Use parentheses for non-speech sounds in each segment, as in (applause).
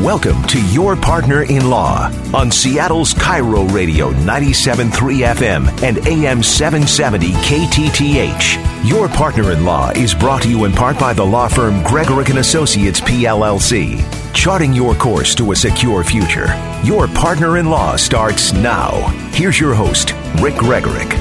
Welcome to Your Partner in Law on Seattle's KIRO Radio 97.3 FM and AM 770 KTTH. Your Partner in Law is brought to you in part by the law firm Gregorek and Associates PLLC, charting your course to a secure future. Your Partner in Law starts now. Here's your host, Rick Gregorek.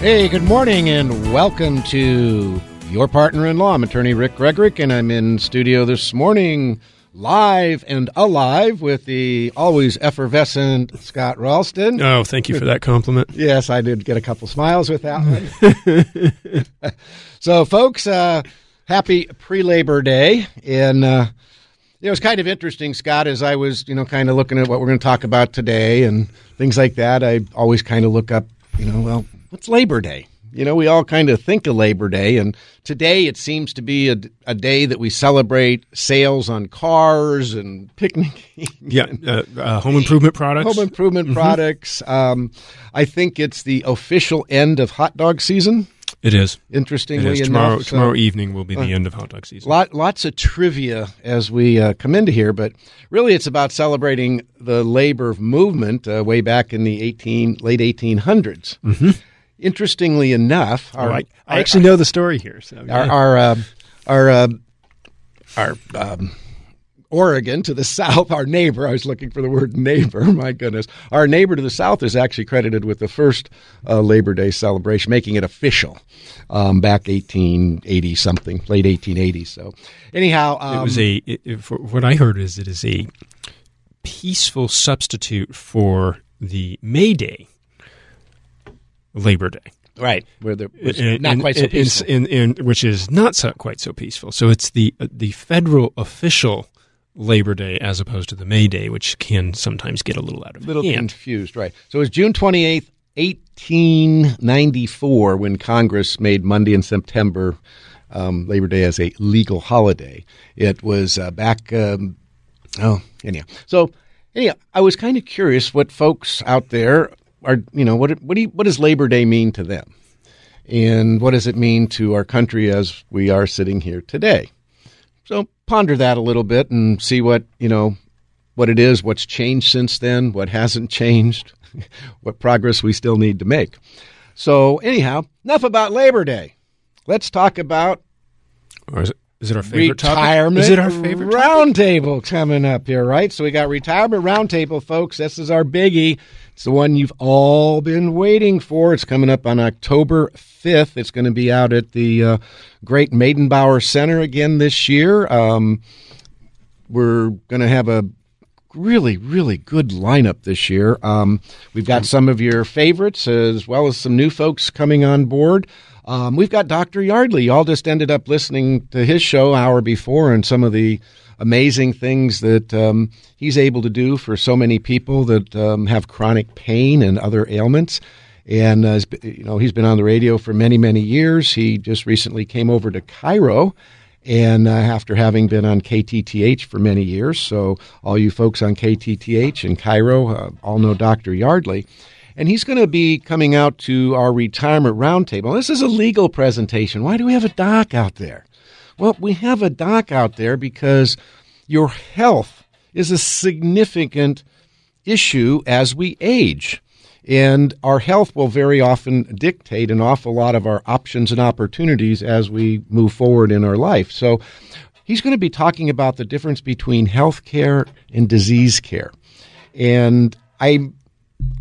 Hey, good morning and welcome to Your Partner in Law. I'm attorney Rick Gregorick and I'm in studio this morning live and alive with the always effervescent Scott Ralston. Oh, thank you for that compliment. (laughs) yes, I did get a couple smiles with that one. (laughs) (laughs) so, folks, uh, happy pre Labor Day. And uh, it was kind of interesting, Scott, as I was, you know, kind of looking at what we're going to talk about today and things like that. I always kind of look up, you know, well, what's Labor Day? You know, we all kind of think of Labor Day, and today it seems to be a, a day that we celebrate sales on cars and (laughs) picnicking. Yeah, uh, uh, home improvement (laughs) products. Home improvement mm-hmm. products. Um, I think it's the official end of hot dog season. It is. Interestingly it is. Tomorrow, enough, tomorrow so, evening will be the uh, end of hot dog season. Lot, lots of trivia as we uh, come into here, but really it's about celebrating the labor movement uh, way back in the 18, late 1800s. Mm-hmm interestingly enough, our, oh, I, I, actually our, know the story here. So yeah. our our uh, our, uh, our um, Oregon to the (laughs) south, our neighbor. I was looking for the word neighbor. (laughs) My goodness, our neighbor to the south is actually credited with the first uh, Labor Day celebration, making it official um, back 1880 something, late 1880. So, anyhow, um, it was a. It, for, what I heard is it is a peaceful substitute for the May Day Labor Day. Right, where the not quite so peaceful, in, in, in, which is not so, quite so peaceful. So it's the the federal official Labor Day as opposed to the May Day, which can sometimes get a little out of little hand. confused. Right. So it was June twenty eighth, eighteen ninety four, when Congress made Monday in September um, Labor Day as a legal holiday. It was uh, back. Um, oh, anyhow. So anyhow, I was kind of curious what folks out there are you know what what do you, what does Labor Day mean to them, and what does it mean to our country as we are sitting here today? So ponder that a little bit and see what you know what it is, what's changed since then, what hasn't changed, (laughs) what progress we still need to make. So anyhow, enough about Labor Day. Let's talk about. Or is it, is it our favorite retirement topic? Is it our favorite roundtable coming up here, right? So we got retirement roundtable, folks. This is our biggie. It's the one you've all been waiting for. It's coming up on October 5th. It's going to be out at the uh, Great Meydenbauer Center again this year. Um, we're going to have a really, really good lineup this year. Um, we've got some of your favorites as well as some new folks coming on board. Um, we've got Dr. Yardley. Y'all just ended up listening to his show hour before and some of the amazing things that um, he's able to do for so many people that um, have chronic pain and other ailments. And uh, you know, he's been on the radio for many, many years. He just recently came over to KIRO, and uh, after having been on KTTH for many years, so all you folks on KTTH in KIRO uh, all know Dr. Yardley. And he's going to be coming out to our retirement roundtable. This is a legal presentation. Why do we have a doc out there? Well, we have a doc out there because your health is a significant issue as we age. And our health will very often dictate an awful lot of our options and opportunities as we move forward in our life. So he's going to be talking about the difference between health care and disease care. And I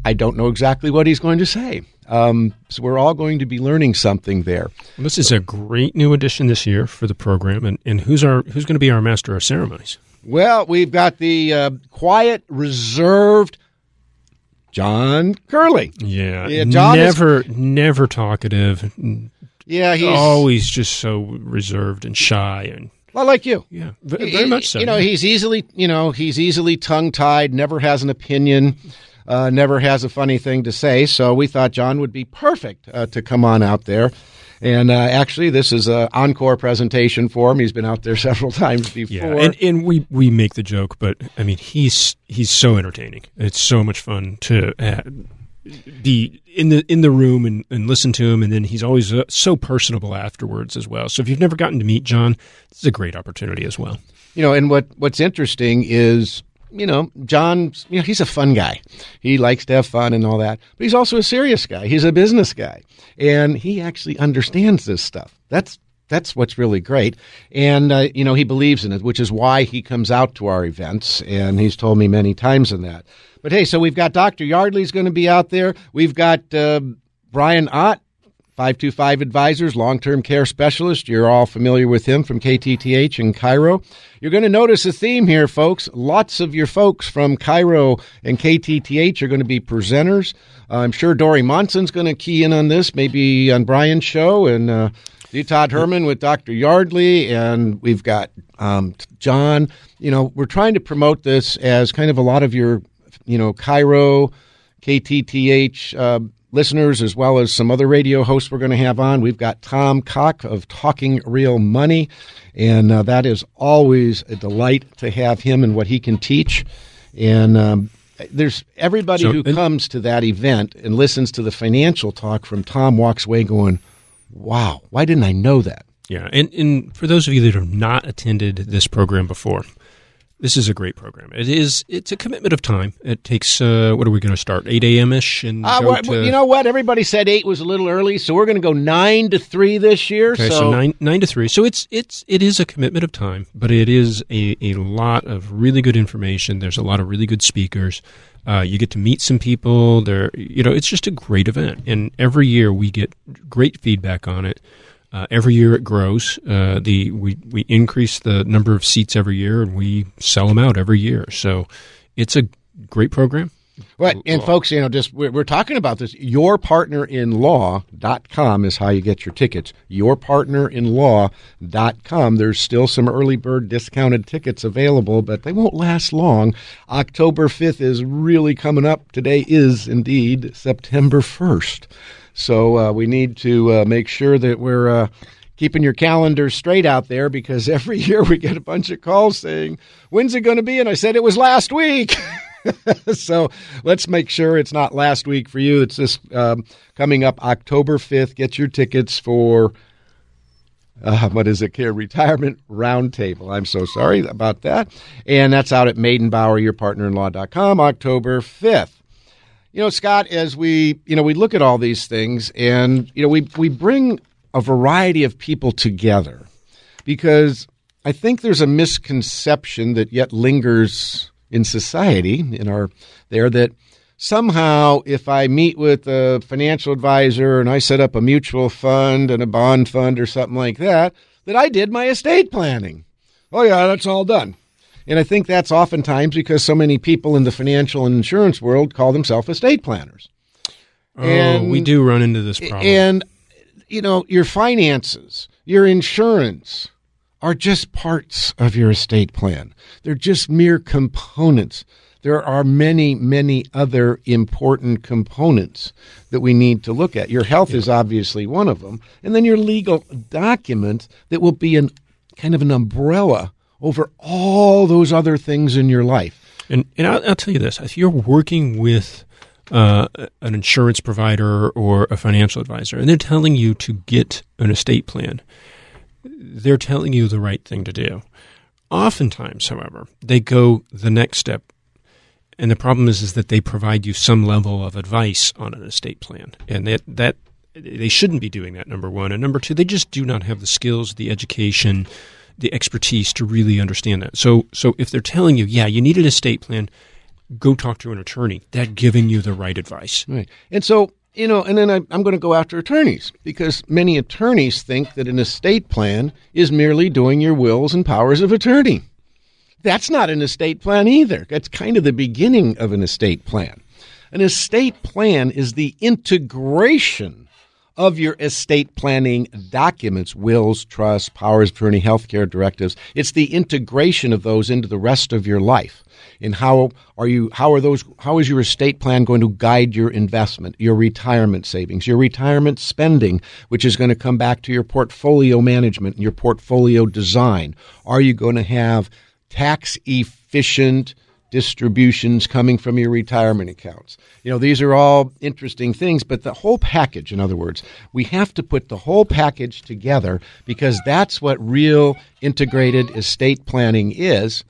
I don't know exactly what he's going to say. Um, so we're all going to be learning something there. Well, this is a great new addition this year for the program, and, and who's our who's going to be our master of ceremonies? Well, we've got the uh, quiet, reserved John Curley. Yeah, yeah John never is, never talkative. Yeah, he's always just so reserved and shy and. Well, like you, yeah, very, very much so. You know, he's easily, you know, he's easily tongue tied. Never has an opinion uh, never has a funny thing to say. So we thought John would be perfect uh, to come on out there And uh, actually, this is an encore presentation for him. He's been out there (laughs) several times before. Yeah, and, and we, we make the joke, but I mean, he's he's so entertaining. It's so much fun to uh, be in the in the room and, and listen to him, and then he's always uh, so personable afterwards as well. So if you've never gotten to meet John, this is a great opportunity as well. You know, and what what's interesting is you know, John, you know, he's a fun guy. He likes to have fun and all that, but he's also a serious guy. He's a business guy, and he actually understands this stuff. That's that's what's really great, and uh, you know, he believes in it, which is why he comes out to our events, and he's told me many times in that. But hey, so we've got Dr. Yardley's going to be out there. We've got uh, Brian Ott 525 Advisors, long term care specialist. You're all familiar with him from KTTH in KIRO. You're going to notice a theme here, folks. Lots of your folks from KIRO and KTTH are going to be presenters. I'm sure Dori Monson's going to key in on this, maybe on Brian's show, and uh, Todd Herman with Dr. Yardley, and we've got um, John. You know, we're trying to promote this as kind of a lot of your, you know, KIRO, KTTH. Uh, listeners, as well as some other radio hosts we're going to have on. We've got Tom Cock of Talking Real Money, and uh, that is always a delight to have him and what he can teach. And um, there's everybody so, who and, comes to that event and listens to the financial talk from Tom walks away going, "Wow, why didn't I know that?" Yeah, and, and for those of you that have not attended this program before, this is a great program. It is. It's a commitment of time. It takes. Uh, what are we going to start? Eight a.m. ish, and uh, well, to, you know what? Everybody said eight was a little early, so we're going to go nine to three this year. Okay, so. so, nine nine to three. So it's it's it is a commitment of time, but it is a a lot of really good information. There's a lot of really good speakers. Uh, you get to meet some people. There, you know, it's just a great event, and every year we get great feedback on it. Uh, every year it grows. Uh, the we we increase the number of seats every year, and we sell them out every year. So it's a great program. Well, and folks, you know, just we're, we're talking about this. Yourpartnerinlaw.com is how you get your tickets. Yourpartnerinlaw.com. There's still some early bird discounted tickets available, but they won't last long. October 5th is really coming up. Today is indeed September 1st. So uh, we need to uh, make sure that we're uh, keeping your calendar straight out there because every (laughs) year we get a bunch of calls saying, When's it going to be? And I said it was last week. (laughs) so let's make sure it's not last week for you. It's this um, coming up October 5th. Get your tickets for. Uh, what is it here? Retirement Roundtable. I'm so sorry about that. And that's out at Meydenbauer, yourpartnerinlaw.com, October 5th. You know, Scott, as we you know we look at all these things, and you know we we bring a variety of people together because I think there's a misconception that yet lingers in society in our there that somehow if I meet with a financial advisor and I set up a mutual fund and a bond fund or something like that, that I did my estate planning. Oh yeah, that's all done. And I think that's oftentimes because so many people in the financial and insurance world call themselves estate planners. Oh, and, we do run into this problem. And, you know, your finances, your insurance are just parts of your estate plan. They're just mere components. There are many, many other important components that we need to look at. Your health yeah. is obviously one of them. And then your legal document that will be an kind of an umbrella over all those other things in your life. And, and I'll, I'll tell you this if you're working with uh, an insurance provider or a financial advisor, and they're telling you to get an estate plan, they're telling you the right thing to do. Oftentimes, however, they go the next step. And the problem is, is that they provide you some level of advice on an estate plan. And that, that they shouldn't be doing that, number one. And number two, they just do not have the skills, the education, the expertise to really understand that. So, so if they're telling you, yeah, you need an estate plan, go talk to an attorney. They're giving you the right advice. Right. And so, you know, and then I, am going to go after attorneys because many attorneys think that an estate plan is merely doing your wills and powers of attorney. That's not an estate plan either. That's kind of the beginning of an estate plan. An estate plan is the integration of your estate planning documents, wills, trusts, powers of attorney, healthcare directives. It's the integration of those into the rest of your life. And how are you how are those how is your estate plan going to guide your investment, your retirement savings, your retirement spending, which is going to come back to your portfolio management and your portfolio design? Are you going to have tax efficient distributions coming from your retirement accounts. You know, these are all interesting things, but the whole package, in other words, we have to put the whole package together because that's what real integrated estate planning is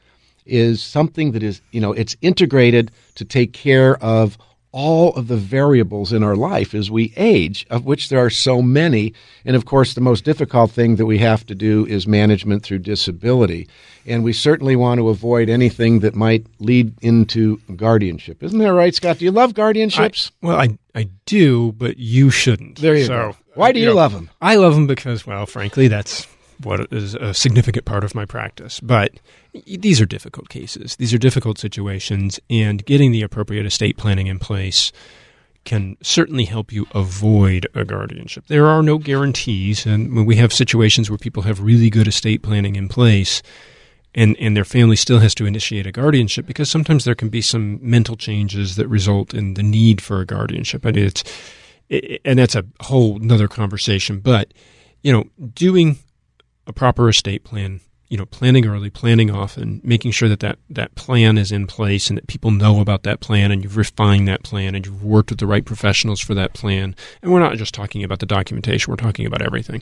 is something that is, you know, it's integrated to take care of all of the variables in our life as we age, of which there are so many. And of course, the most difficult thing that we have to do is management through disability. And we certainly want to avoid anything that might lead into guardianship. Isn't that right, Scott? Do you love guardianships? I, well, I, I do, but you shouldn't. There you so, go. Why do you, you know, love them? I love them because, well, frankly, that's what is a significant part of my practice. But these are difficult cases. These are difficult situations, and getting the appropriate estate planning in place can certainly help you avoid a guardianship. There are no guarantees, and when we have situations where people have really good estate planning in place, and and their family still has to initiate a guardianship because sometimes there can be some mental changes that result in the need for a guardianship. And it's it, and that's a whole another conversation. But you know, doing a proper estate plan you know, planning early, planning often, making sure that, that that plan is in place and that people know about that plan and you've refined that plan and you've worked with the right professionals for that plan. And we're not just talking about the documentation, we're talking about everything.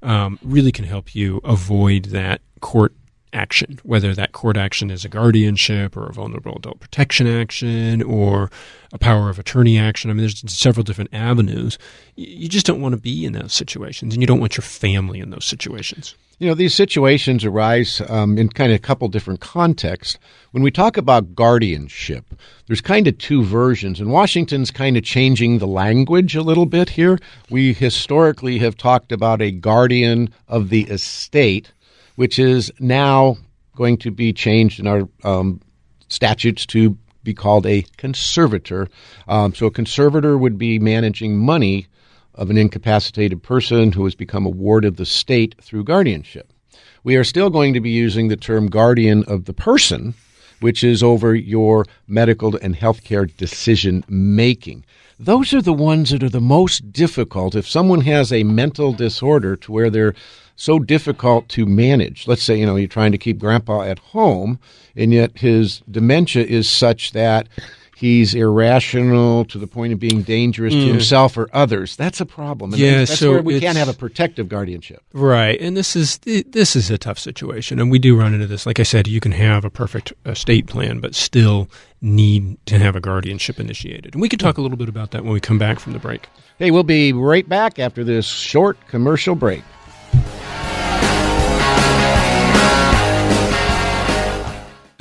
Um, really can help you avoid that court action, whether that court action is a guardianship or a vulnerable adult protection action or a power of attorney action. I mean, there's several different avenues. You just don't want to be in those situations, and you don't want your family in those situations. You know, these situations arise um, in kind of a couple different contexts. When we talk about guardianship, there's kind of two versions, and Washington's kind of changing the language a little bit here. We historically have talked about a guardian of the estate which is now going to be changed in our um, statutes to be called a conservator. Um, so a conservator would be managing money of an incapacitated person who has become a ward of the state through guardianship. We are still going to be using the term guardian of the person, which is over your medical and healthcare decision making. Those are the ones that are the most difficult. If someone has a mental disorder to where they're so difficult to manage. Let's say, you know, you're trying to keep grandpa at home, and yet his dementia is such that he's irrational to the point of being dangerous mm. to himself or others. That's a problem. And yeah, that's so where we can't have a protective guardianship. Right. And this is this is a tough situation. And we do run into this. Like I said, you can have a perfect estate plan, but still need to have a guardianship initiated. And we can talk a little bit about that when we come back from the break. Hey, we'll be right back after this short commercial break.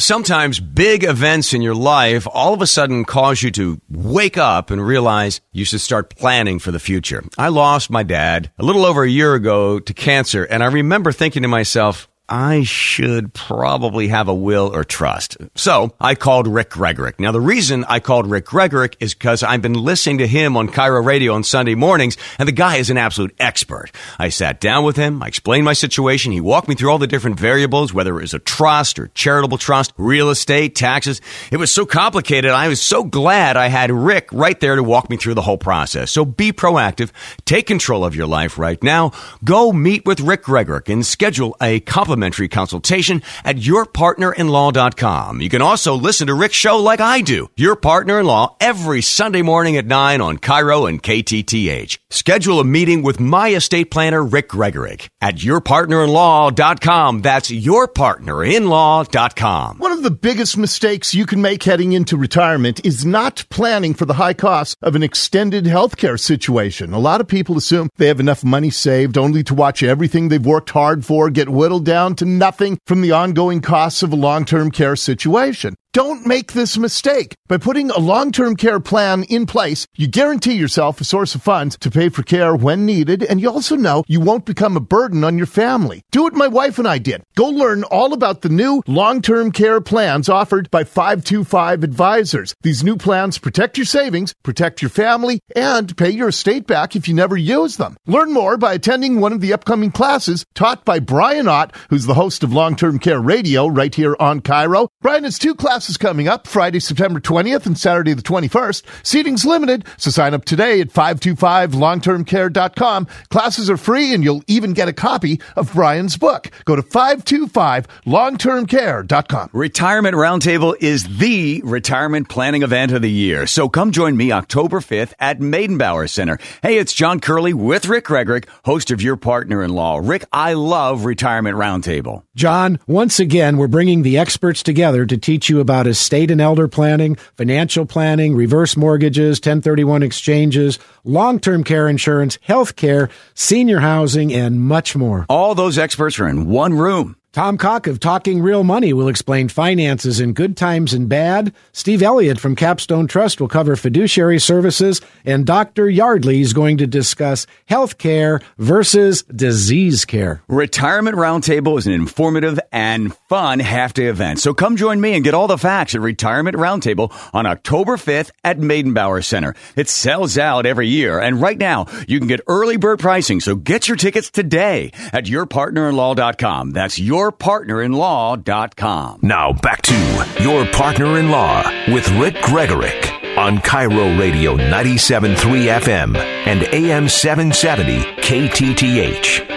Sometimes big events in your life all of a sudden cause you to wake up and realize you should start planning for the future. I lost my dad a little over a year ago to cancer, and I remember thinking to myself, I should probably have a will or trust. So I called Rick Gregorek. Now, the reason I called Rick Gregorek is because I've been listening to him on KIRO Radio on Sunday mornings, and the guy is an absolute expert. I sat down with him, I explained my situation, he walked me through all the different variables, whether it was a trust or charitable trust, real estate, taxes. It was so complicated. I was so glad I had Rick right there to walk me through the whole process. So be proactive, take control of your life right now. Go meet with Rick Gregorek and schedule a complimentary complimentary consultation at yourpartnerinlaw.com. You can also listen to Rick's show like I do, Your Partner in Law, every Sunday morning at 9 on KIRO and KTTH. Schedule a meeting with my estate planner, Rick Gregorek, at yourpartnerinlaw.com. That's yourpartnerinlaw.com. One of the biggest mistakes you can make heading into retirement is not planning for the high costs of an extended healthcare situation. A lot of people assume they have enough money saved only to watch everything they've worked hard for get whittled down down to nothing from the ongoing costs of a long term care situation. Don't make this mistake. By putting a long-term care plan in place, you guarantee yourself a source of funds to pay for care when needed, and you also know you won't become a burden on your family. Do what my wife and I did. Go learn all about the new long-term care plans offered by 525 Advisors. These new plans protect your savings, protect your family, and pay your estate back if you never use them. Learn more by attending one of the upcoming classes taught by Brian Ott, who's the host of Long-Term Care Radio right here on KIRO. Brian has two classes classes coming up Friday, September 20th and Saturday the 21st. Seating's limited, so sign up today at 525longtermcare.com. Classes are free and you'll even get a copy of Brian's book. Go to 525longtermcare.com. Retirement Roundtable is the retirement planning event of the year. So come join me October 5th at Meydenbauer Center. Hey, it's John Curley with Rick Gregorek, host of Your Partner in Law. Rick, I love Retirement Roundtable. John, once again, we're bringing the experts together to teach you about about estate and elder planning, financial planning, reverse mortgages, 1031 exchanges, long term care insurance, health care, senior housing, and much more. All those experts are in one room. Tom Cock of Talking Real Money will explain finances in good times and bad. Steve Elliott from Capstone Trust will cover fiduciary services. And Dr. Yardley is going to discuss health care versus disease care. Retirement Roundtable is an informative and fun half day event. So come join me and get all the facts at Retirement Roundtable on October 5th at Meydenbauer Center. It sells out every year. And right now, you can get early bird pricing. So get your tickets today at yourpartnerinlaw.com. That's your yourpartnerinlaw.com. Now back to Your Partner in Law with Rick Gregorek on KIRO Radio 97.3 FM and AM 770 KTTH.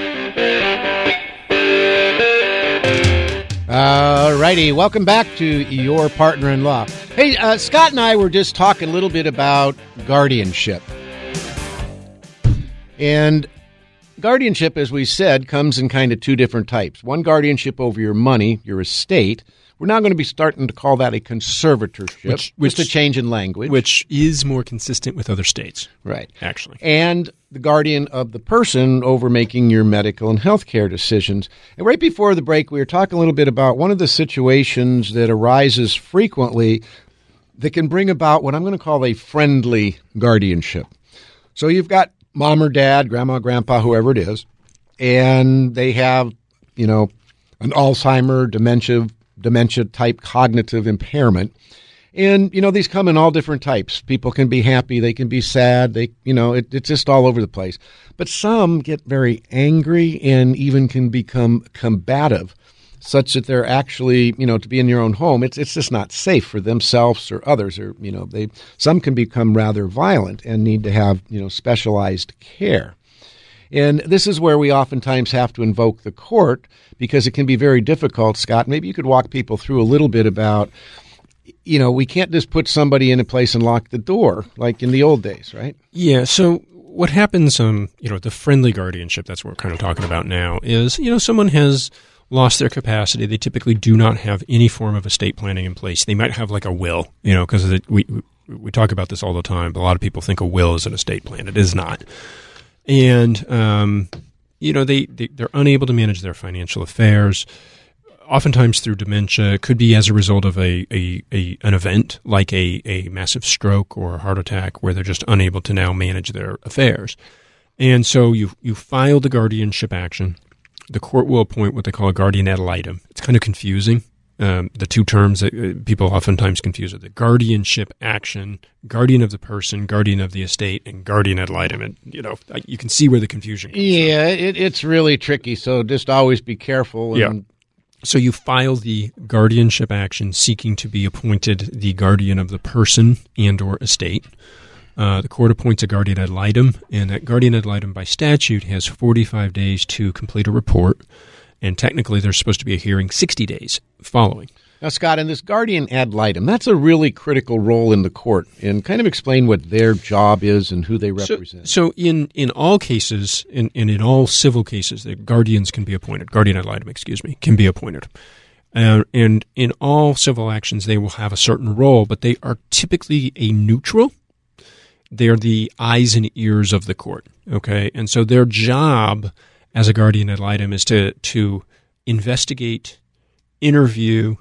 All righty, welcome back to Your Partner in Law. Hey, uh, Scott and I were just talking a little bit about guardianship. And guardianship, as we said, comes in kind of two different types. One guardianship over your money, your estate. We're now going to be starting to call that a conservatorship, which, which just a change in language, which is more consistent with other states, right? Actually, and the guardian of the person over making your medical and health care decisions. And right before the break, we were talking a little bit about one of the situations that arises frequently that can bring about what I'm going to call a friendly guardianship. So you've got mom or dad, grandma, grandpa, whoever it is, and they have, you know, an Alzheimer, dementia, dementia type cognitive impairment. And, you know, these come in all different types. People can be happy, they can be sad, they, you know, it, it's just all over the place. But some get very angry and even can become combative such that they're actually, you know, to be in your own home, it's it's just not safe for themselves or others. Or you know, they some can become rather violent and need to have you know specialized care. And this is where we oftentimes have to invoke the court because it can be very difficult. Scott, maybe you could walk people through a little bit about, you know, we can't just put somebody in a place and lock the door like in the old days, right? Yeah. So what happens, um, you know, the friendly guardianship, that's what we're kind of talking about now, is, you know, someone has lost their capacity. They typically do not have any form of estate planning in place. They might have like a will, you know, because we we talk about this all the time. But a lot of people think a will is an estate plan. It is not, and um, you know they, they they're unable to manage their financial affairs. Oftentimes through dementia, could be as a result of a, a, a an event like a, a massive stroke or a heart attack, where they're just unable to now manage their affairs. And so you you file the guardianship action the court will appoint what they call a guardian ad litem. It's kind of confusing. Um, the two terms that uh, people oftentimes confuse are the guardianship action, guardian of the person, guardian of the estate, and guardian ad litem. And you know, you can see where the confusion. yeah, it, it's really tricky. So just always be careful. yeah. So you file the guardianship action seeking to be appointed the guardian of the person and or estate. Uh, the court appoints a guardian ad litem, and that guardian ad litem by statute has 45 days to complete a report, and technically there's supposed to be a hearing 60 days following. Now, Scott, in this guardian ad litem, that's a really critical role in the court, and kind of explain what their job is and who they represent. So, so in, in all cases, in, and in all civil cases, the guardians can be appointed. Guardian ad litem, excuse me, can be appointed. Uh, and in all civil actions, they will have a certain role, but they are typically a neutral they're the eyes and ears of the court. Okay, and so their job as a guardian ad litem is to to investigate, interview,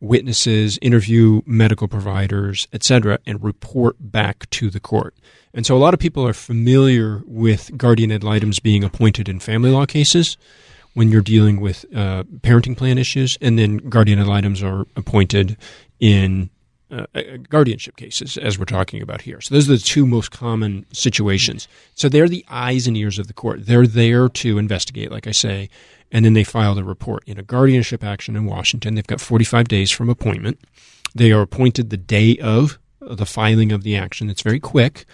witnesses, interview medical providers, etc., and report back to the court. And so a lot of people are familiar with guardian ad litems being appointed in family law cases when you're dealing with uh, parenting plan issues, and then guardian ad litems are appointed in uh, uh, guardianship cases, as we're talking about here. So those are the two most common situations. So they're the eyes and ears of the court. They're there to investigate, like I say, and then they file the report. In a guardianship action in Washington, they've got 45 days from appointment. They are appointed the day of the filing of the action. It's very quick.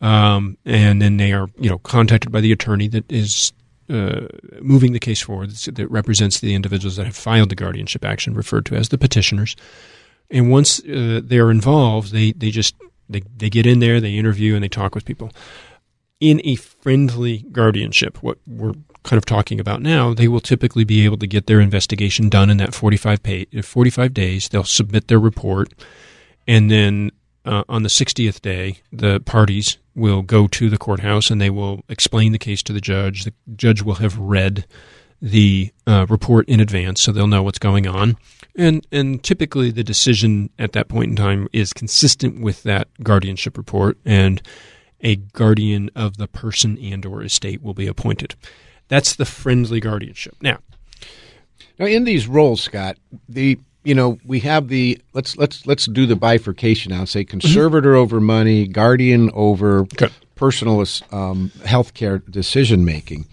Um, and then they are, you know, contacted by the attorney that is uh, moving the case forward that represents the individuals that have filed the guardianship action, referred to as the petitioners. And once uh, they're involved, they, they just they, they get in there, they interview, and they talk with people. In a friendly guardianship, what we're kind of talking about now, they will typically be able to get their investigation done in that 45, pay, 45 days. They'll submit their report, and then uh, on the 60th day, the parties will go to the courthouse and they will explain the case to the judge. The judge will have read the uh, report in advance, so they'll know what's going on. And and typically, the decision at that point in time is consistent with that guardianship report, and a guardian of the person and or estate will be appointed. That's the friendly guardianship. Now, now in these roles, Scott, the you know we have the let's let's let's do the bifurcation now. Say conservator mm-hmm. over money, guardian over okay. personal um, health care decision making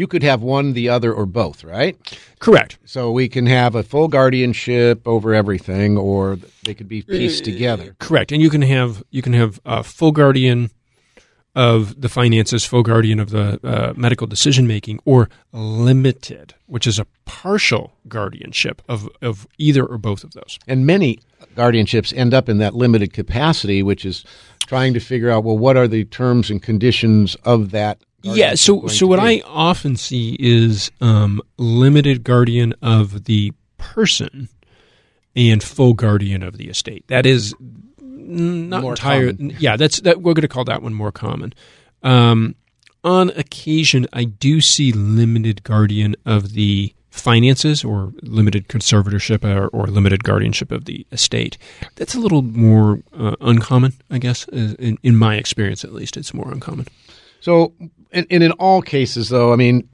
you could have one, the other, or both, right? Correct. So we can have a full guardianship over everything, or they could be pieced uh, together. Correct, and you can have you can have a full guardian of the finances, full guardian of the uh, medical decision making, or limited, which is a partial guardianship of, of either or both of those. And many guardianships end up in that limited capacity, which is trying to figure out well, what are the terms and conditions of that yeah so so what i often see is um, limited guardian of the person and full guardian of the estate that is not more entire common. yeah that's that we're going to call that one more common um, on occasion i do see limited guardian of the finances or limited conservatorship or, or, limited guardianship of the estate. That's a little more uh, uncommon, I guess. In, in, my experience, at least, it's more uncommon. So, and, and in all cases, though, I mean,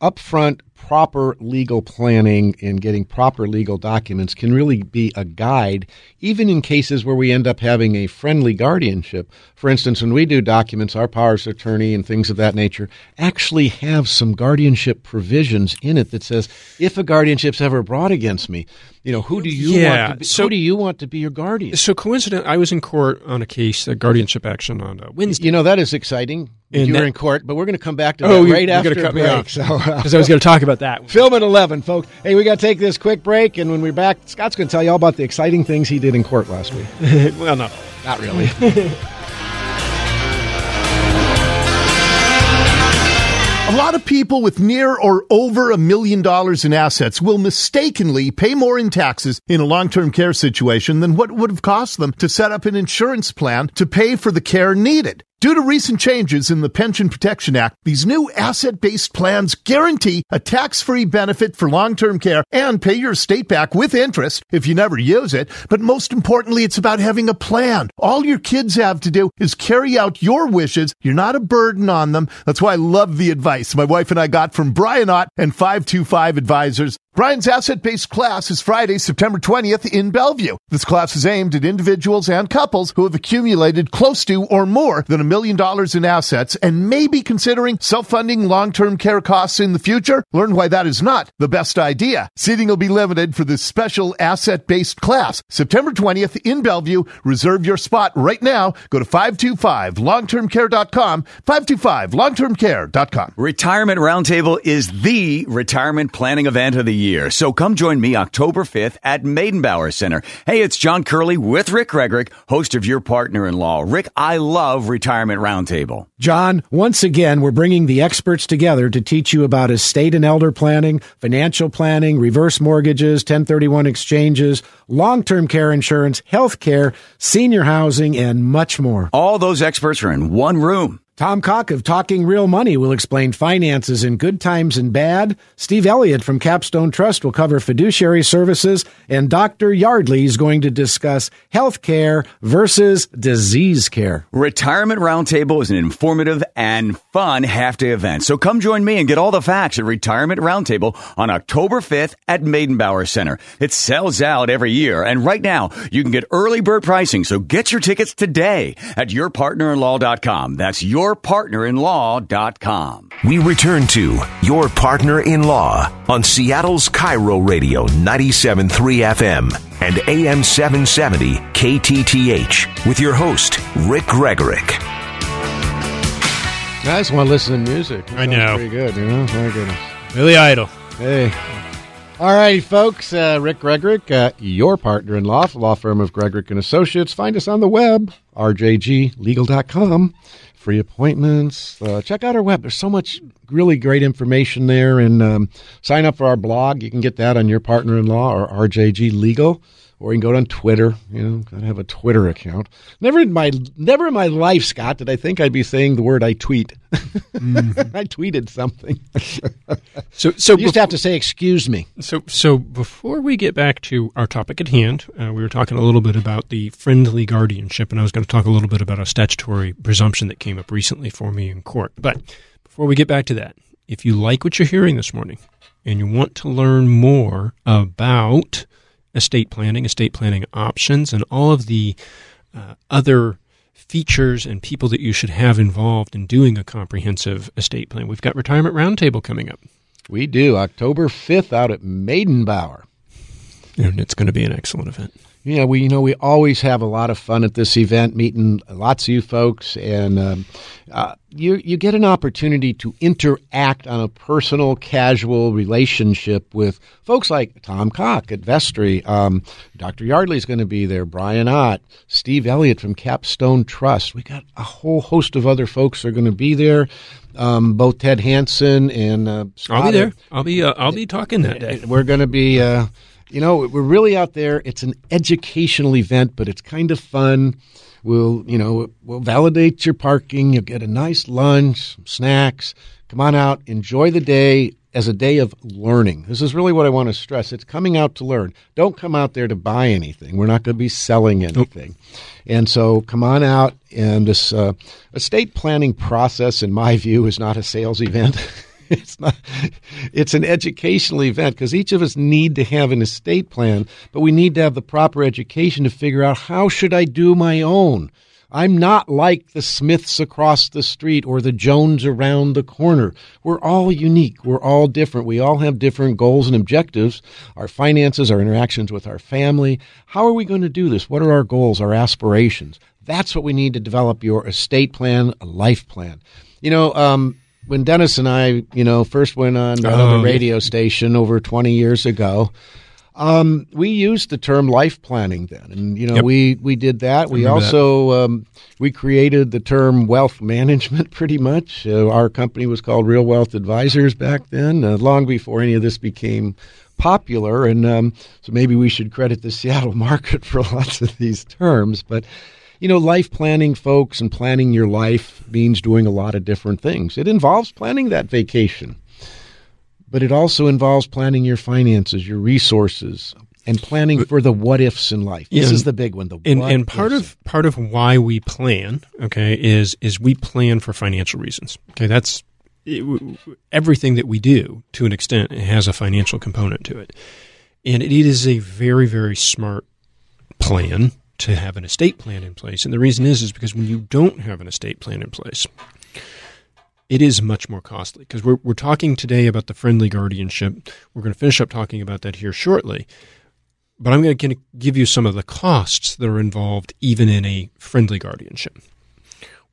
upfront proper legal planning and getting proper legal documents can really be a guide, even in cases where we end up having a friendly guardianship. For instance, when we do documents, our powers of attorney and things of that nature actually have some guardianship provisions in it that says if a guardianship's ever brought against me, you know, who do you yeah, want to be, so, who do you want to be your guardian? So coincident, I was in court on a case, a guardianship action on uh, Wednesday. You know, that is exciting. And you that, were in court, but we're going to come back to oh, that right after cut break. Me off. So, (laughs) because uh, I was going to talk about that. Film at eleven, folks. Hey, we got to take this quick break, and when we're back, Scott's going to tell you all about the exciting things he did in court last week. (laughs) well, no, not really. (laughs) A lot of people with near or over a million dollars in assets will mistakenly pay more in taxes in a long-term care situation than what would have cost them to set up an insurance plan to pay for the care needed. Due to recent changes in the Pension Protection Act, these new asset based plans guarantee a tax free benefit for long term care and pay your estate back with interest if you never use it. But most importantly, it's about having a plan. All your kids have to do is carry out your wishes. You're not a burden on them. That's why I love the advice my wife and I got from Brian Ott and 525 Advisors. Brian's asset based class is Friday, September 20th in Bellevue. This class is aimed at individuals and couples who have accumulated close to or more than a million dollars in assets and may be considering self funding long term care costs in the future. Learn why that is not the best idea. Seating will be limited for this special asset based class. September 20th in Bellevue. Reserve your spot right now. Go to 525longtermcare.com. 525longtermcare.com. Retirement Roundtable is the retirement planning event of the year year. So come join me October 5th at Meydenbauer Center. Hey, it's John Curley with Rick Gregorek, host of Your Partner in Law. Rick, I love Retirement Roundtable. John, once again, we're bringing the experts together to teach you about estate and elder planning, financial planning, reverse mortgages, 1031 exchanges, long-term care insurance, health care, senior housing, and much more. All those experts are in one room. Tom Cock of Talking Real Money will explain finances in good times and bad. Steve Elliott from Capstone Trust will cover fiduciary services. And Dr. Yardley is going to discuss health care versus disease care. Retirement Roundtable is an informative and fun half day event. So come join me and get all the facts at Retirement Roundtable on October 5th at Meydenbauer Center. It sells out every year. And right now, you can get early bird pricing. So get your tickets today at yourpartnerinlaw.com. That's your yourpartnerinlaw.com. We return to Your Partner in Law on Seattle's KIRO Radio 97.3 FM and AM 770 KTTH with your host, Rick Gregorek. I just want to listen to music. I know. Pretty good, you know? My goodness. Billy Idol. Hey. All right, folks. Uh, Rick Gregorek, uh, your partner in law, law firm of Gregorek and Associates. Find us on the web, rjglegal.com free appointments. Uh, check out our web. There's so much really great information there. And um, sign up for our blog. You can get that on your partner in law or RJG Legal or you can go on Twitter. You know, gotta have a Twitter account. Never in my never in my life, Scott, did I think I'd be saying the word I tweet. Mm. (laughs) I tweeted something. (laughs) so, so you just to have to say "excuse me." So, so before we get back to our topic at hand, uh, we were talking a little bit about the friendly guardianship, and I was going to talk a little bit about a statutory presumption that came up recently for me in court. But before we get back to that, if you like what you're hearing this morning and you want to learn more about estate planning, estate planning options, and all of the uh, other features and people that you should have involved in doing a comprehensive estate plan. We've got Retirement Roundtable coming up. We do, October 5th out at Meydenbauer. And it's going to be an excellent event. Yeah, we you know we always have a lot of fun at this event, meeting lots of you folks, and um, uh, you you get an opportunity to interact on a personal, casual relationship with folks like Tom Cock at Vestry. Um, Dr. Yardley's going to be there. Brian Ott, Steve Elliott from Capstone Trust. We got a whole host of other folks are going to be there. Um, both Ted Hansen and uh, I'll be there. I'll be uh, I'll be talking that day. We're going to be. You know, we're really out there. It's an educational event, but it's kind of fun. We'll, you know, we'll validate your parking. You'll get a nice lunch, some snacks. Come on out, enjoy the day as a day of learning. This is really what I want to stress. It's coming out to learn. Don't come out there to buy anything. We're not going to be selling anything. Nope. And so come on out. And this uh, estate planning process, in my view, is not a sales event. (laughs) (laughs) it's not it's an educational event because each of us need to have an estate plan but we need to have the proper education to figure out how should i do my own? I'm not like the smiths across the street or the jones around the corner. We're all unique. We're all different. We all have different goals and objectives. Our finances our interactions with our family. How are we going to do this? What are our goals our aspirations? That's what we need to develop your estate plan a life plan. You know um, when Dennis and I, you know, first went on oh, radio yeah. station over 20 years ago, um, we used the term life planning then, and you know, yep. we we did that. we also that. Um, we created the term wealth management. (laughs) Pretty much, uh, our company was called Real Wealth Advisors back then, uh, long before any of this became popular. And um, so maybe we should credit the (laughs) Seattle market for lots of these terms, but you know, life planning, folks, and planning your life means doing a lot of different things. It involves planning that vacation, but it also involves planning your finances, your resources, and planning for the what ifs in life. This is the big one. The and, and part of part of why we plan, okay, is is we plan for financial reasons. Okay, that's it, everything that we do to an extent has a financial component to it, and it is a very very smart plan to have an estate plan in place. And the reason is is because when you don't have an estate plan in place, it is much more costly because we're, we're talking today about the friendly guardianship. We're going to finish up talking about that here shortly. But I'm going to give you some of the costs that are involved even in a friendly guardianship.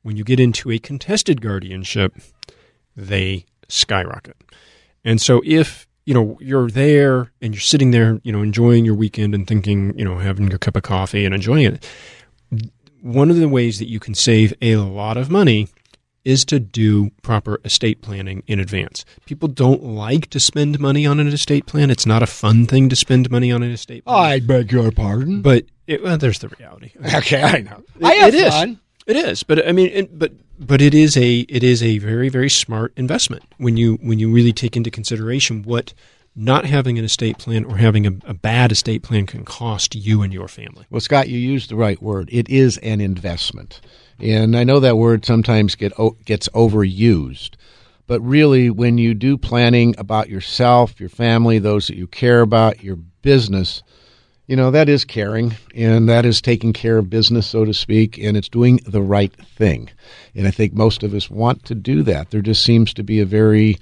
When you get into a contested guardianship, they skyrocket. And so if you know, you're there and you're sitting there, you know, enjoying your weekend and thinking, you know, having your cup of coffee and enjoying it. One of the ways that you can save a lot of money is to do proper estate planning in advance. People don't like to spend money on an estate plan. It's not a fun thing to spend money on an estate plan. I beg your pardon. But it, well, there's the reality. (laughs) Okay, I know. It, I have it fun. Is. It is, but I mean, it, but but it is a it is a very very smart investment when you when you really take into consideration what not having an estate plan or having a, a, bad estate plan can cost you and your family. Well, Scott, you used the right word. It is an investment, and I know that word sometimes get gets overused. But really, when you do planning about yourself, your family, those that you care about, your business, you know, that is caring and that is taking care of business, so to speak, and it's doing the right thing. And I think most of us want to do that. There just seems to be a very,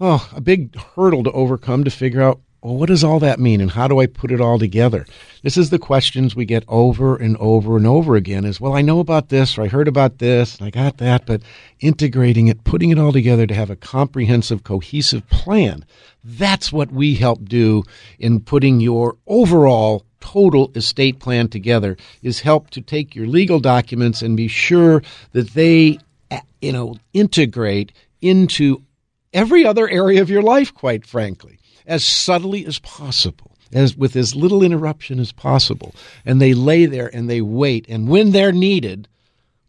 oh, a big hurdle to overcome to figure out well, what does all that mean and how do I put it all together? This is the questions we get over and over and over again is, well, I know about this or I heard about this and I got that, but integrating it, putting it all together to have a comprehensive, cohesive plan. That's what we help do in putting your overall total estate plan together is help to take your legal documents and be sure that they, you know, integrate into every other area of your life, quite frankly as subtly as possible, as with as little interruption as possible. And they lay there and they wait. And when they're needed,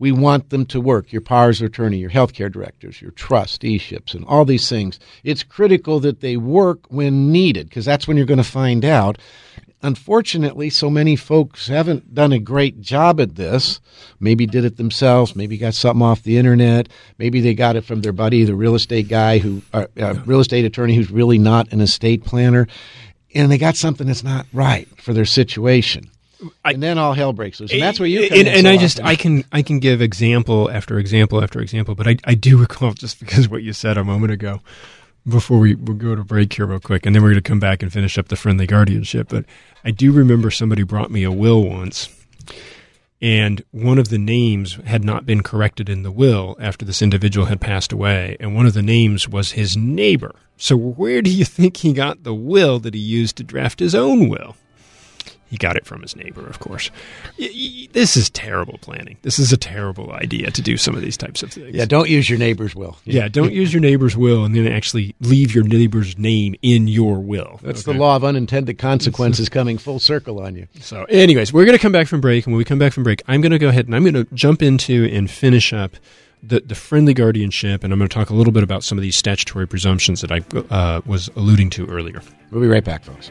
we want them to work. Your powers of attorney, your healthcare directors, your trusteeships, and all these things. It's critical that they work when needed because that's when you're going to find out unfortunately, so many folks haven't done a great job at this. Maybe did it themselves. Maybe got something off the internet. Maybe they got it from their buddy, the real estate guy who, uh, uh, real estate attorney who's really not an estate planner, and they got something that's not right for their situation. I, and then all hell breaks loose, and that's where you come and, in. And so I just often. I can I can give example after example after example, but I I do (laughs) recall just because what you said a moment ago before we we'll go to break here real quick, and then we're going to come back and finish up the friendly guardianship. But I do remember somebody brought me a will once, and one of the names had not been corrected in the will after this individual had passed away, and one of the names was his neighbor. So where do you think he got the will that he used to draft his own will? He got it from his neighbor, of course. This is terrible planning. This is a terrible idea to do some of these types of things. Yeah, don't use your neighbor's will. Yeah, don't use your neighbor's will and then actually leave your neighbor's name in your will. That's okay? the law of unintended consequences (laughs) coming full circle on you. So, anyways, we're going to come back from break. And when we come back from break, I'm going to go ahead and I'm going to jump into and finish up the, the friendly guardianship, and I'm going to talk a little bit about some of these statutory presumptions that I uh, was alluding to earlier. We'll be right back, folks.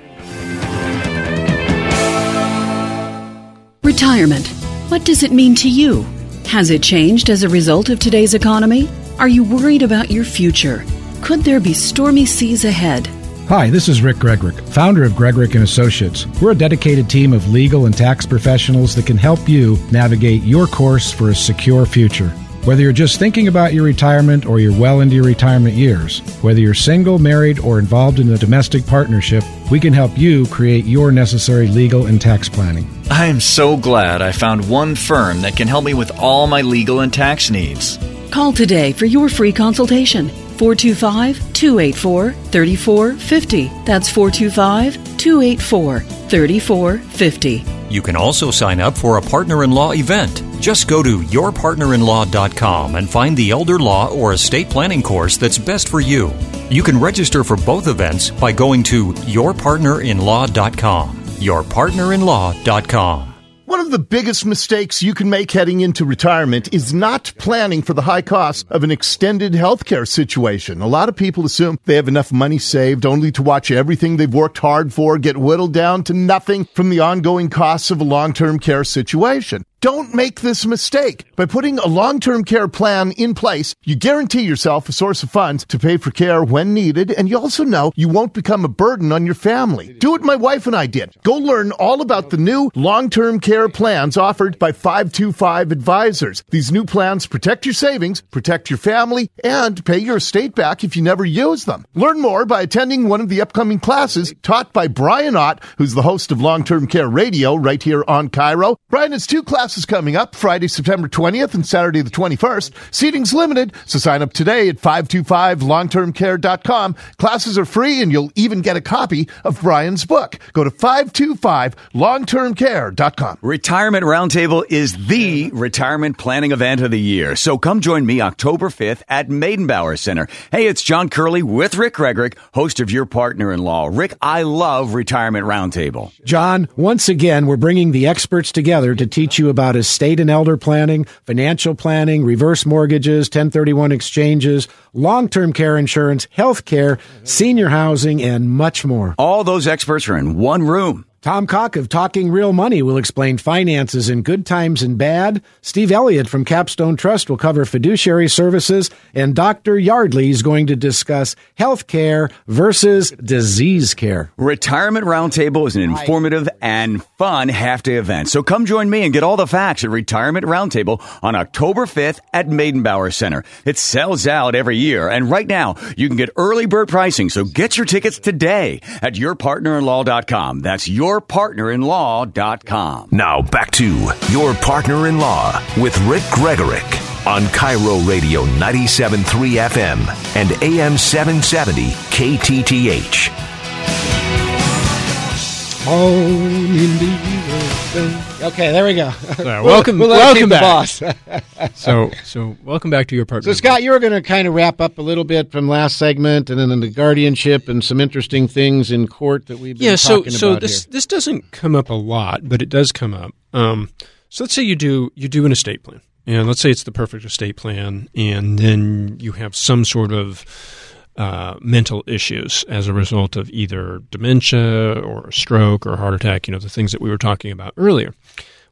Retirement. What does it mean to you? Has it changed as a result of today's economy? Are you worried about your future? Could there be stormy seas ahead? Hi, this is Rick Gregorek, founder of Gregorek and Associates. We're a dedicated team of legal and tax professionals that can help you navigate your course for a secure future. Whether you're just thinking about your retirement or you're well into your retirement years, whether you're single, married, or involved in a domestic partnership, we can help you create your necessary legal and tax planning. I am so glad I found one firm that can help me with all my legal and tax needs. Call today for your free consultation. 425 284 3450. That's 425 284 3450. You can also sign up for a partner in law event. Just go to yourpartnerinlaw.com and find the elder law or estate planning course that's best for you. You can register for both events by going to yourpartnerinlaw.com. Yourpartnerinlaw.com. One of the biggest mistakes you can make heading into retirement is not planning for the high costs of an extended healthcare situation. A lot of people assume they have enough money saved only to watch everything they've worked hard for get whittled down to nothing from the ongoing costs of a long-term care situation. Don't make this mistake. By putting a long-term care plan in place, you guarantee yourself a source of funds to pay for care when needed, and you also know you won't become a burden on your family. Do what my wife and I did. Go learn all about the new long-term care plans offered by 525 Advisors. These new plans protect your savings, protect your family, and pay your estate back if you never use them. Learn more by attending one of the upcoming classes taught by Brian Ott, who's the host of Long-Term Care Radio right here on KIRO. Brian has two classes is coming up Friday, September 20th and Saturday the 21st. Seating's limited, so sign up today at 525longtermcare.com. Classes are free and you'll even get a copy of Brian's book. Go to 525longtermcare.com. Retirement Roundtable is the retirement planning event of the year. So come join me October 5th at Meydenbauer Center. Hey, it's John Curley with Rick Gregorek, host of Your Partner in Law. Rick, I love Retirement Roundtable. John, once again, we're bringing the experts together to teach you about about estate and elder planning, financial planning, reverse mortgages, 1031 exchanges, long term care insurance, health care, senior housing, and much more. All those experts are in one room. Tom Cock of Talking Real Money will explain finances in good times and bad. Steve Elliott from Capstone Trust will cover fiduciary services. And Dr. Yardley is going to discuss health care versus disease care. Retirement Roundtable is an informative and fun half day event. So come join me and get all the facts at Retirement Roundtable on October 5th at Meydenbauer Center. It sells out every year. And right now, you can get early bird pricing. So get your tickets today at yourpartnerinlaw.com. That's your yourpartnerinlaw.com. Now back to Your Partner in Law with Rick Gregorek on KIRO Radio 97.3 FM and AM 770 KTTH. Okay, there we go. Uh, (laughs) welcome, We'll welcome back. boss. (laughs) so, so welcome back to your partner. So, Scott, you were going to kind of wrap up a little bit from last segment, and then the guardianship and some interesting things in court that we've been yeah. So, so this here. this doesn't come up a lot, but it does come up. Um, so let's say you do you do an estate plan, and let's say it's the perfect estate plan, and then you have some sort of uh, mental issues as a result of either dementia or stroke or heart attack. You know the things that we were talking about earlier.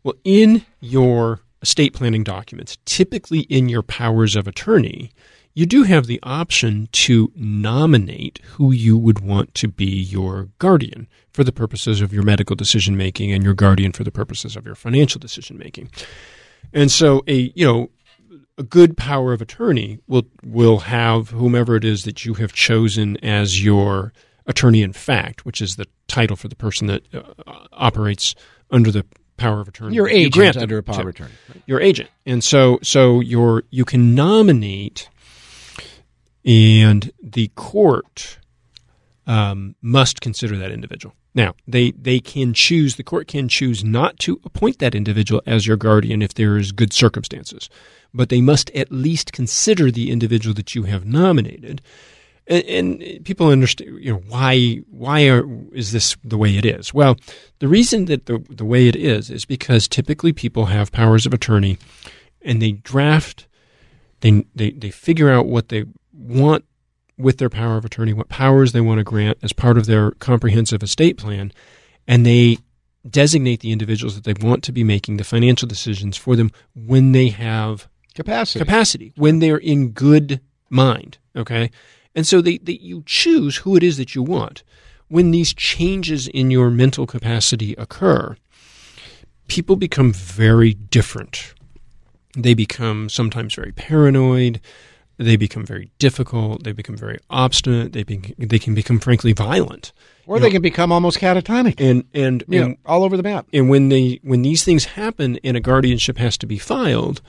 Well, in your estate planning documents, typically in your powers of attorney, you do have the option to nominate who you would want to be your guardian for the purposes of your medical decision making and your guardian for the purposes of your financial decision making. And so a, you know, a good power of attorney will will have whomever it is that you have chosen as your attorney in fact, which is the title for the person that uh, operates under the power of attorney. Your you agent grant under a power of attorney. Your agent, and so so your you can nominate, and the court um, must consider that individual. Now, they, they can choose, the court can choose not to appoint that individual as your guardian if there is good circumstances, but they must at least consider the individual that you have nominated. And, and people understand, you know, why why are, is this the way it is? Well, the reason that the the way it is is because typically people have powers of attorney, and they draft, they they they figure out what they want with their power of attorney, what powers they want to grant as part of their comprehensive estate plan, and they designate the individuals that they want to be making the financial decisions for them when they have Capacity. capacity, when they're in good mind. Okay. And so they, they, you choose who it is that you want. When these changes in your mental capacity occur, people become very different. They become sometimes very paranoid. They become very difficult. They become very obstinate. They be, they can become frankly violent. or You they know, can become almost catatonic. and and and know, all over the map. and when they when these things happen and a guardianship has to be filed,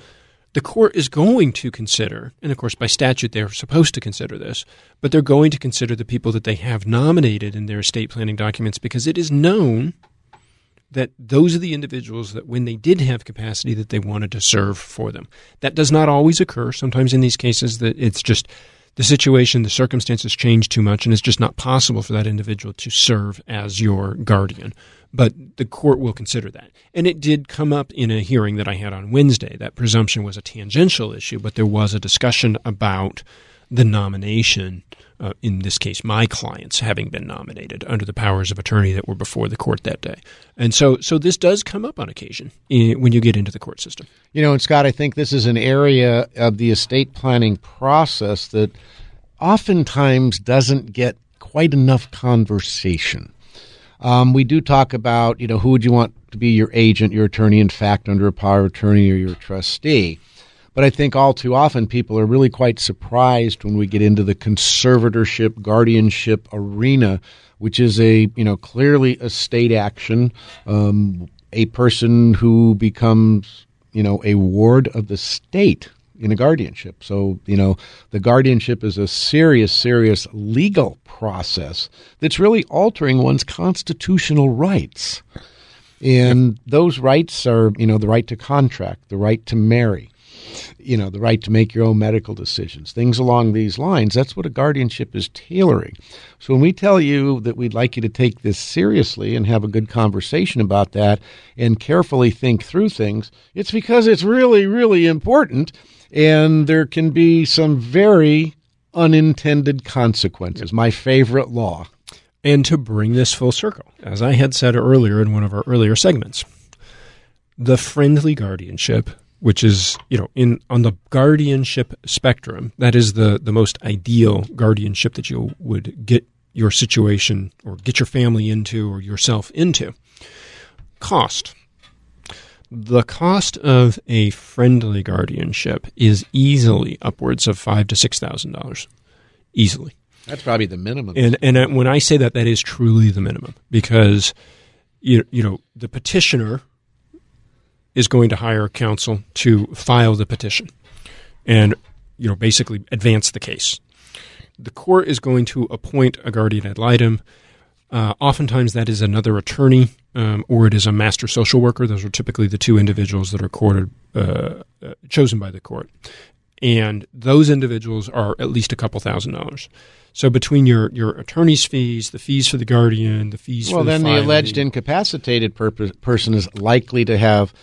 the court is going to consider, and of course by statute they're supposed to consider this, but they're going to consider the people that they have nominated in their estate planning documents because it is known that those are the individuals that when they did have capacity that they wanted to serve for them. That does not always occur. Sometimes in these cases that it's just the situation, the circumstances change too much and it's just not possible for that individual to serve as your guardian. But the court will consider that. And it did come up in a hearing that I had on Wednesday. That presumption was a tangential issue, but there was a discussion about the nomination, uh, in this case, my clients having been nominated under the powers of attorney that were before the court that day. And so, so this does come up on occasion i when you get into the court system. You know, and Scott, I think this is an area of the estate planning process that oftentimes doesn't get quite enough conversation. Um, we do talk about, you know, who would you want to be your agent, your attorney, in fact, under a power of attorney or your trustee. But I think all too often people are really quite surprised when we get into the conservatorship, guardianship arena, which is a, you know, clearly a state action. Um, a person who becomes, you know, a ward of the state in a guardianship. So, you know, the guardianship is a serious, serious legal process that's really altering one's constitutional rights. And those rights are, you know, the right to contract, the right to marry, you know, the right to make your own medical decisions, things along these lines. That's what a guardianship is tailoring. So when we tell you that we'd like you to take this seriously and have a good conversation about that and carefully think through things, it's because it's really, really important. And there can be some very unintended consequences. My favorite law. And to bring this full circle, as I had said earlier in one of our earlier segments, the friendly guardianship, which is, you know, in on the guardianship spectrum, that is the, the most ideal guardianship that you would get your situation or get your family into or yourself into. Cost. The cost of a friendly guardianship is easily upwards of five to six thousand dollars. Easily. That's probably the minimum. And and when I say that, that is truly the minimum because you you know the petitioner is going to hire counsel to file the petition and you know basically advance the case. The court is going to appoint a guardian ad litem. Uh, oftentimes, that is another attorney um, or it is a master social worker. Those are typically the two individuals that are courted, uh, uh, chosen by the court. And those individuals are at least a couple thousand dollars. So between your, your attorney's fees, the fees for the guardian, the fees well, for the then the alleged incapacitated purpose, person is likely to have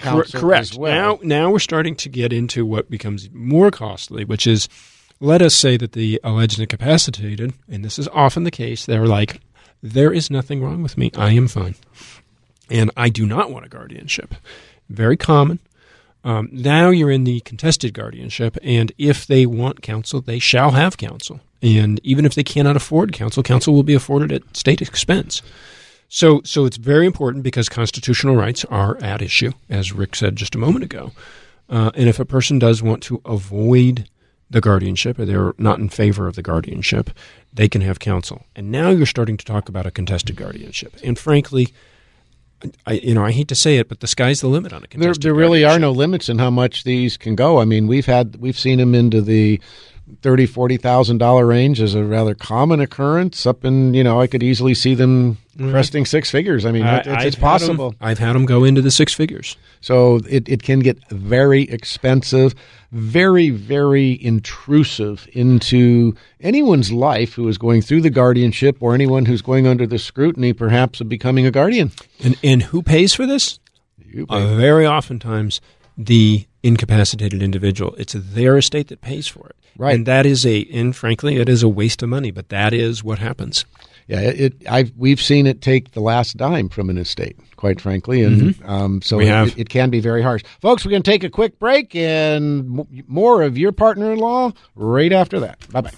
Cor- counsel correct. as well. Now, now we're starting to get into what becomes more costly, which is, let us say that the alleged incapacitated, and this is often the case, they're like, there is nothing wrong with me. I am fine, and I do not want a guardianship. Very common. Um, now you're in the contested guardianship, and if they want counsel, they shall have counsel. And even if they cannot afford counsel, counsel will be afforded at state expense. So, so it's very important because constitutional rights are at issue, as Rick said just a moment ago. Uh, and if a person does want to avoid the guardianship, or they're not in favor of the guardianship, they can have counsel. And now you're starting to talk about a contested guardianship. And frankly, I, you know, I hate to say it, but the sky's the limit on a There, contested. there really are no limits in how much these can go. I mean, we've had we've seen them into the thirty, forty thousand dollar range is a rather common occurrence. Up in you know, I could easily see them cresting six figures. I mean, I- it- it's, it's possible. I've had them go into the six figures. So it, it can get very expensive, very, very intrusive into anyone's life who is going through the guardianship or anyone who's going under the scrutiny, perhaps, of becoming a guardian. And and who pays for this? You Uh, very oftentimes, the incapacitated individual. It's their estate that pays for it. Right. And that is a, and frankly, it is a waste of money. But that is what happens. Yeah, it. I've we've seen it take the last dime from an estate, quite frankly, and um, so Mm-hmm. We it, it can be very harsh. Folks, we're going to take a quick break and m- more of your partner-in-law right after that. Bye bye.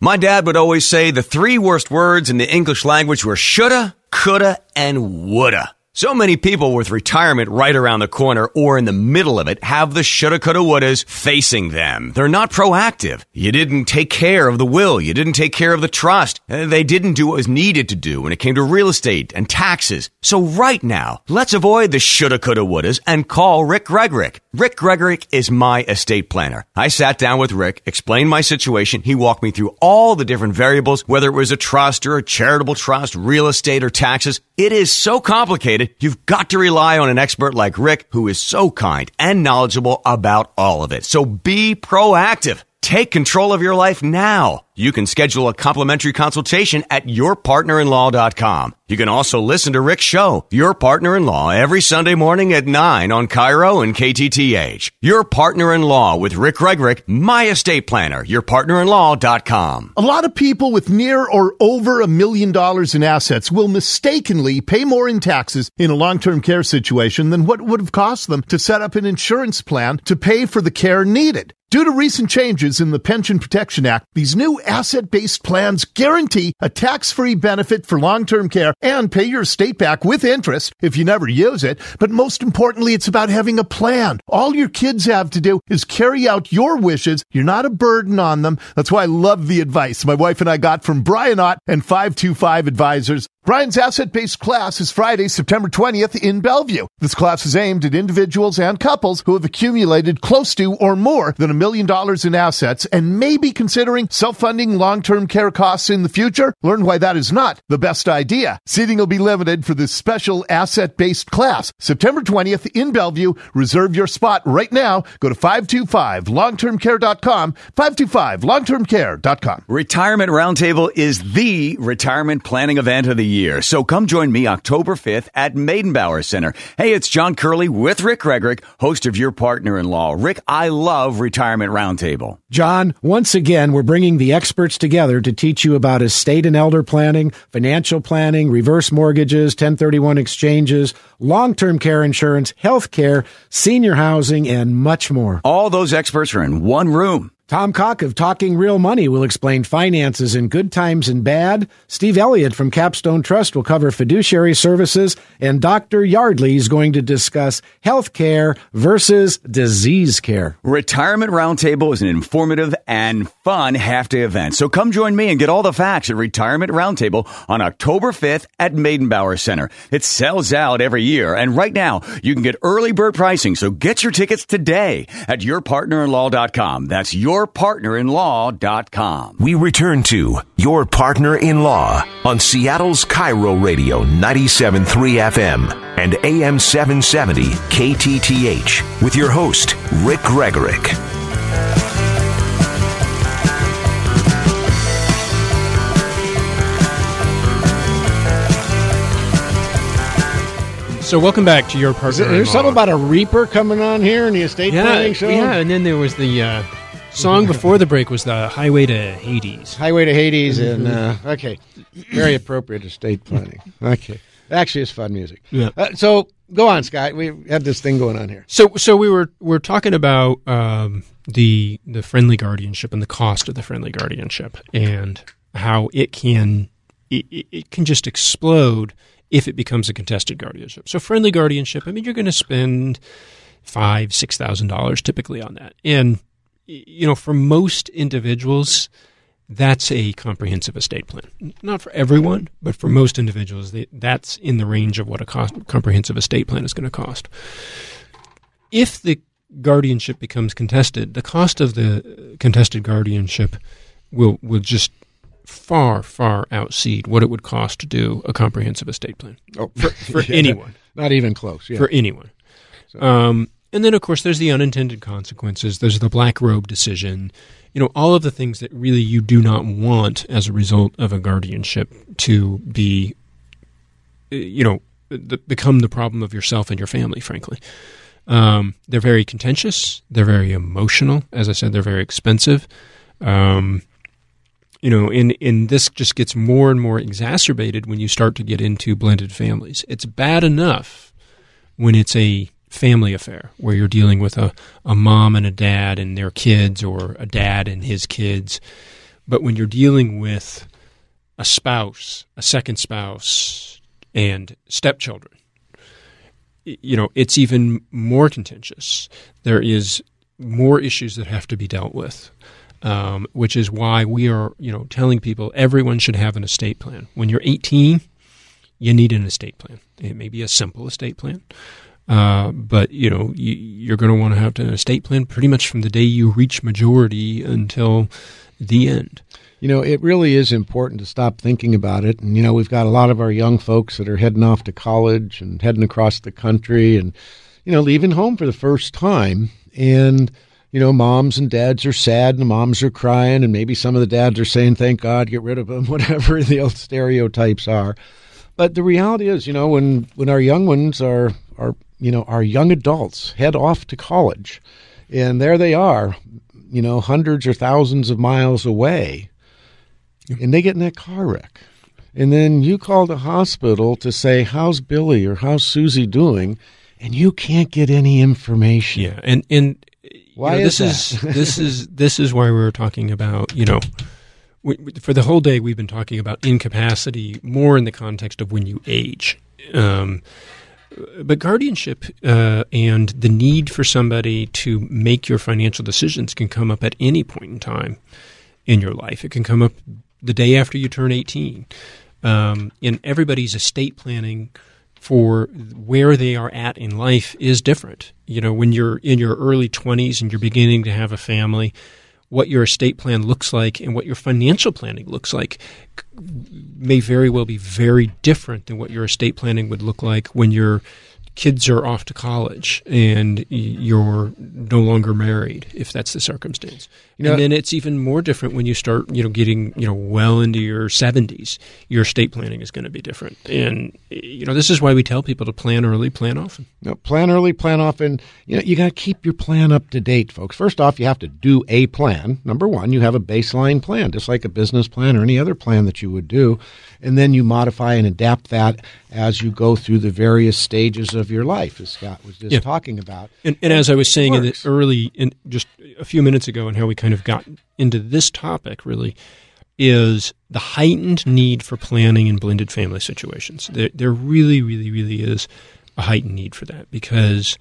My dad would always say the three worst words in the English language were shoulda, coulda, and woulda. So many people with retirement right around the corner or in the middle of it have the shoulda, coulda, wouldas facing them. They're not proactive. You didn't take care of the will. You didn't take care of the trust. Uh, They didn't do what was needed to do when it came to real estate and taxes. So right now, let's avoid the shoulda, coulda, wouldas and call Rick Gregorek. Rick Gregorek is my estate planner. I sat down with Rick, explained my situation. He walked me through all the different variables, whether it was a trust or a charitable trust, real estate or taxes. It is so complicated. You've got to rely on an expert like Rick, who is so kind and knowledgeable about all of it. So be proactive. Take control of your life now. You can schedule a complimentary consultation at yourpartnerinlaw.com. You can also listen to Rick's show, Your Partner in Law, every Sunday morning at 9 on KIRO and KTTH. Your Partner in Law with Rick Gregorek, my estate planner, yourpartnerinlaw.com. A lot of people with near or over a million dollars in assets will mistakenly pay more in taxes in a long-term care situation than what would have cost them to set up an insurance plan to pay for the care needed. Due to recent changes in the Pension Protection Act, these new asset-based plans guarantee a tax-free benefit for long-term care and pay your estate back with interest if you never use it. But most importantly, it's about having a plan. All your kids have to do is carry out your wishes. You're not a burden on them. That's why I love the advice my wife and I got from Brian Ott and 525 Advisors. Brian's asset based class is Friday, September 20th in Bellevue. This class is aimed at individuals and couples who have accumulated close to or more than a million dollars in assets and may be considering self funding long term care costs in the future. Learn why that is not the best idea. Seating will be limited for this special asset based class. September 20th in Bellevue. Reserve your spot right now. Go to 525longtermcare.com. 525longtermcare.com. Retirement Roundtable is the retirement planning event of the year. So come join me October 5th at Meydenbauer Center. Hey, it's John Curley with Rick Gregorek, host of Your Partner in Law. Rick, I love Retirement Roundtable. John, once again, we're bringing the experts together to teach you about estate and elder planning, financial planning, reverse mortgages, 1031 exchanges, long term care insurance, health care, senior housing, and much more. All those experts are in one room. Tom Cock of Talking Real Money will explain finances in good times and bad. Steve Elliott from Capstone Trust will cover fiduciary services. And Dr. Yardley is going to discuss health care versus disease care. Retirement Roundtable is an informative and fun half day event. So come join me and get all the facts at Retirement Roundtable on October 5th at Meydenbauer Center. It sells out every year. And right now, you can get early bird pricing. So get your tickets today at yourpartnerinlaw.com. That's your yourpartnerinlaw.com. We return to Your Partner in Law on Seattle's KIRO Radio 97.3 FM and AM 770 KTTH with your host, Rick Gregorek. So welcome back to your partner. There's something about a reaper coming on here in the estate yeah, planning show. Yeah, and then there was the uh, song before the break was the Highway to Hades. Highway to Hades, and uh, okay, very appropriate estate planning. Okay, actually, it's fun music. Yeah. Uh, so go on, Scott. We have this thing going on here. So, so we were we're talking about um, the the friendly guardianship and the cost of the friendly guardianship, and how it can it, it can just explode if it becomes a contested guardianship. So, friendly guardianship. I mean, you're going to spend five six thousand dollars typically on that, and you know, for most individuals, that's a comprehensive estate plan. Not for everyone, but for most individuals, that's in the range of what a cost, comprehensive estate plan is going to cost. If the guardianship becomes contested, the cost of the contested guardianship will will just far far outseed what it would cost to do a comprehensive estate plan oh, for, for (laughs) yeah, anyone. Not even close. Yeah. For anyone. So. Um, and then, of course, there's the unintended consequences. There's the black robe decision. You know, all of the things that really you do not want as a result of a guardianship to be, uh, you know, become the problem of yourself and your family, frankly. Um, they're very contentious. They're very emotional. As I said, they're very expensive. Um, you know, and, and this just gets more and more exacerbated when you start to get into blended families. It's bad enough when it's a family affair where you're dealing with a, a mom and a dad and their kids or a dad and his kids. But when you're dealing with a spouse, a second spouse, and stepchildren, you know, it's even more contentious. There is more issues that have to be dealt with. Um, which is why we are, you know, telling people everyone should have an estate plan. When you're 18, you need an estate plan. It may be a simple estate plan, uh, but you know you, are going to want to have an estate plan pretty much from the day you reach majority until the end. You know, it really is important to stop thinking about it. And you know, we've got a lot of our young folks that are heading off to college and heading across the country, and you know, leaving home for the first time, and you know, moms and dads are sad and the moms are crying, and maybe some of the dads are saying, thank God, get rid of them, (laughs) whatever the old stereotypes are. But the reality is, you know, when, when our young ones are, are, you know, our young adults head off to college, and there they are, you know, hundreds or thousands of miles away, and they get in that car wreck. And then you call the hospital to say, how's Billy or how's Susie doing? And you can't get any information. Yeah. And, and, why you know, is this that? is (laughs) this is this is why we were talking about you know we, for the whole day we've been talking about incapacity more in the context of when you age. Um, but guardianship uh, and the need for somebody to make your financial decisions can come up at any point in time in your life. It can come up the day after you turn 18. um, and everybody's estate planning for where they are at in life is different. You know, when you're in your early 20s and you're beginning to have a family, what your estate plan looks like and what your financial planning looks like may very well be very different than what your estate planning would look like when you're kids are off to college and you're no longer married, if that's the circumstance. You know, and then it's even more different when you start, you know, getting, you know, well into your 70s. Your estate planning is going to be different. And, you know, this is why we tell people to plan early, plan often. No, plan early, plan often. You know, you got to keep your plan up to date, folks. First off, you have to do a plan. Number one, you have a baseline plan, just like a business plan or any other plan that you would do. And then you modify and adapt that as you go through the various stages of your life, as Scott was just yeah. talking about. And, and, as I was saying in the early, in just a few minutes ago, and how we kind of got into this topic really is the heightened need for planning in blended family situations. There, there really, really, really is a heightened need for that because,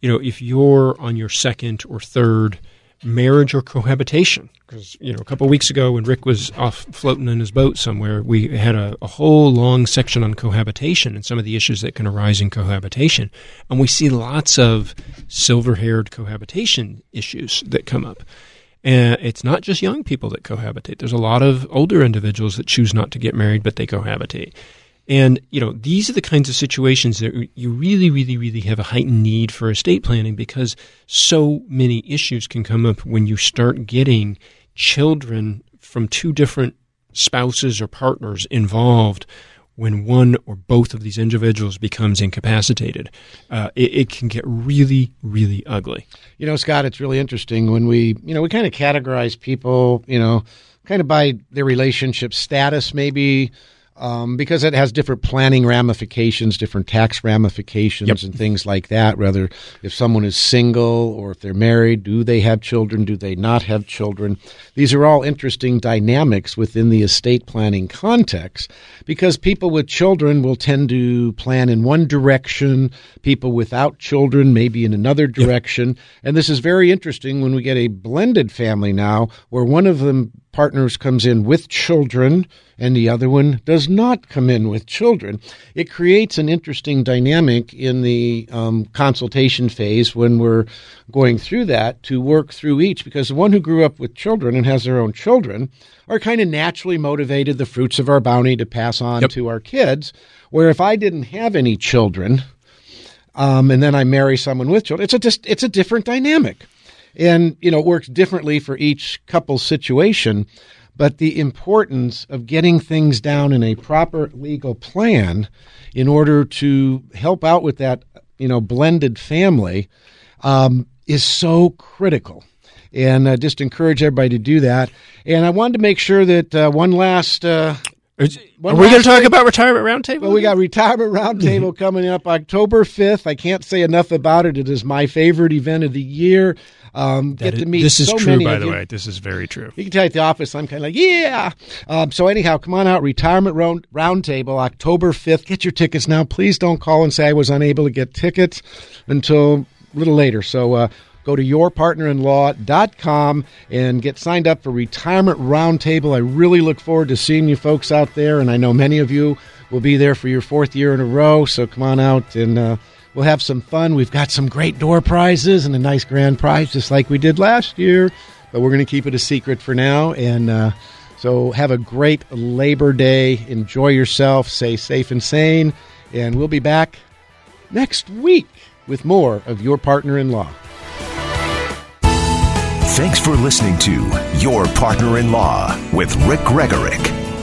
you know, if you're on your second or third – marriage or cohabitation. Because you know, a couple of weeks ago when Rick was off floating in his boat somewhere, we had a, a, whole long section on cohabitation and some of the issues that can arise in cohabitation, and we see lots of silver-haired cohabitation issues that come up. And it's not just young people that cohabitate. There's a lot of older individuals that choose not to get married, but they cohabitate. And, you know, these are the kinds of situations that you really, really, really have a heightened need for estate planning because so many issues can come up when you start getting children from two different spouses or partners involved when one or both of these individuals becomes incapacitated, uh, it, it, can get really, really ugly. You know, Scott, it's really interesting when we, you know, we kind of categorize people, you know, kind of by their relationship status, maybe um, because it has different planning ramifications, different tax ramifications, yep. and things like that. Whether if someone is single or if they're married, do they have children? Do they not have children? These are all interesting dynamics within the estate planning context because people with children will tend to plan in one direction, people without children maybe in another direction. Yep. And this is very interesting when we get a blended family now where one of them partners comes in with children and the other one does not come in with children. It creates an interesting dynamic in the um, consultation phase when we're going through that to work through each because the one who grew up with children and has their own children are kind of naturally motivated the fruits of our bounty to pass on yep. to our kids where if I didn't have any children um, and then I marry someone with children it's a just it's a different dynamic and you know it works differently for each couple situation but the importance of getting things down in a proper legal plan in order to help out with that you know blended family um, is so critical and uh, just encourage everybody to do that and i wanted to make sure that uh, one last uh, are we going to talk about retirement roundtable? Well, we got retirement roundtable (laughs) coming up October fifth. I can't say enough about it. It is my favorite event of the year. Um, get is, to meet. This is so true, by the way. This is very true. You can tell at the office, I'm kind of like, yeah. Um, so anyhow, come on out. Retirement round roundtable, October fifth. Get your tickets now. Please don't call and say I was unable to get tickets until a little later. So. Uh, go to yourpartnerinlaw.com and get signed up for Retirement Roundtable. I really look forward to seeing you folks out there, and I know many of you will be there for your fourth year in a row. So come on out and uh, We'll have some fun. We've got some great door prizes and a nice grand prize, just like we did last year. But we're going to keep it a secret for now. And uh, so have a great Labor Day. Enjoy yourself. Stay safe and sane. And we'll be back next week with more of Your Partner in Law. Thanks for listening to Your Partner in Law with Rick Gregorek.